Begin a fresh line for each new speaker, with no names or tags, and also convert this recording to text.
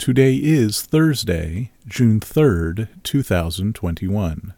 Today is Thursday, June 3rd, 2021.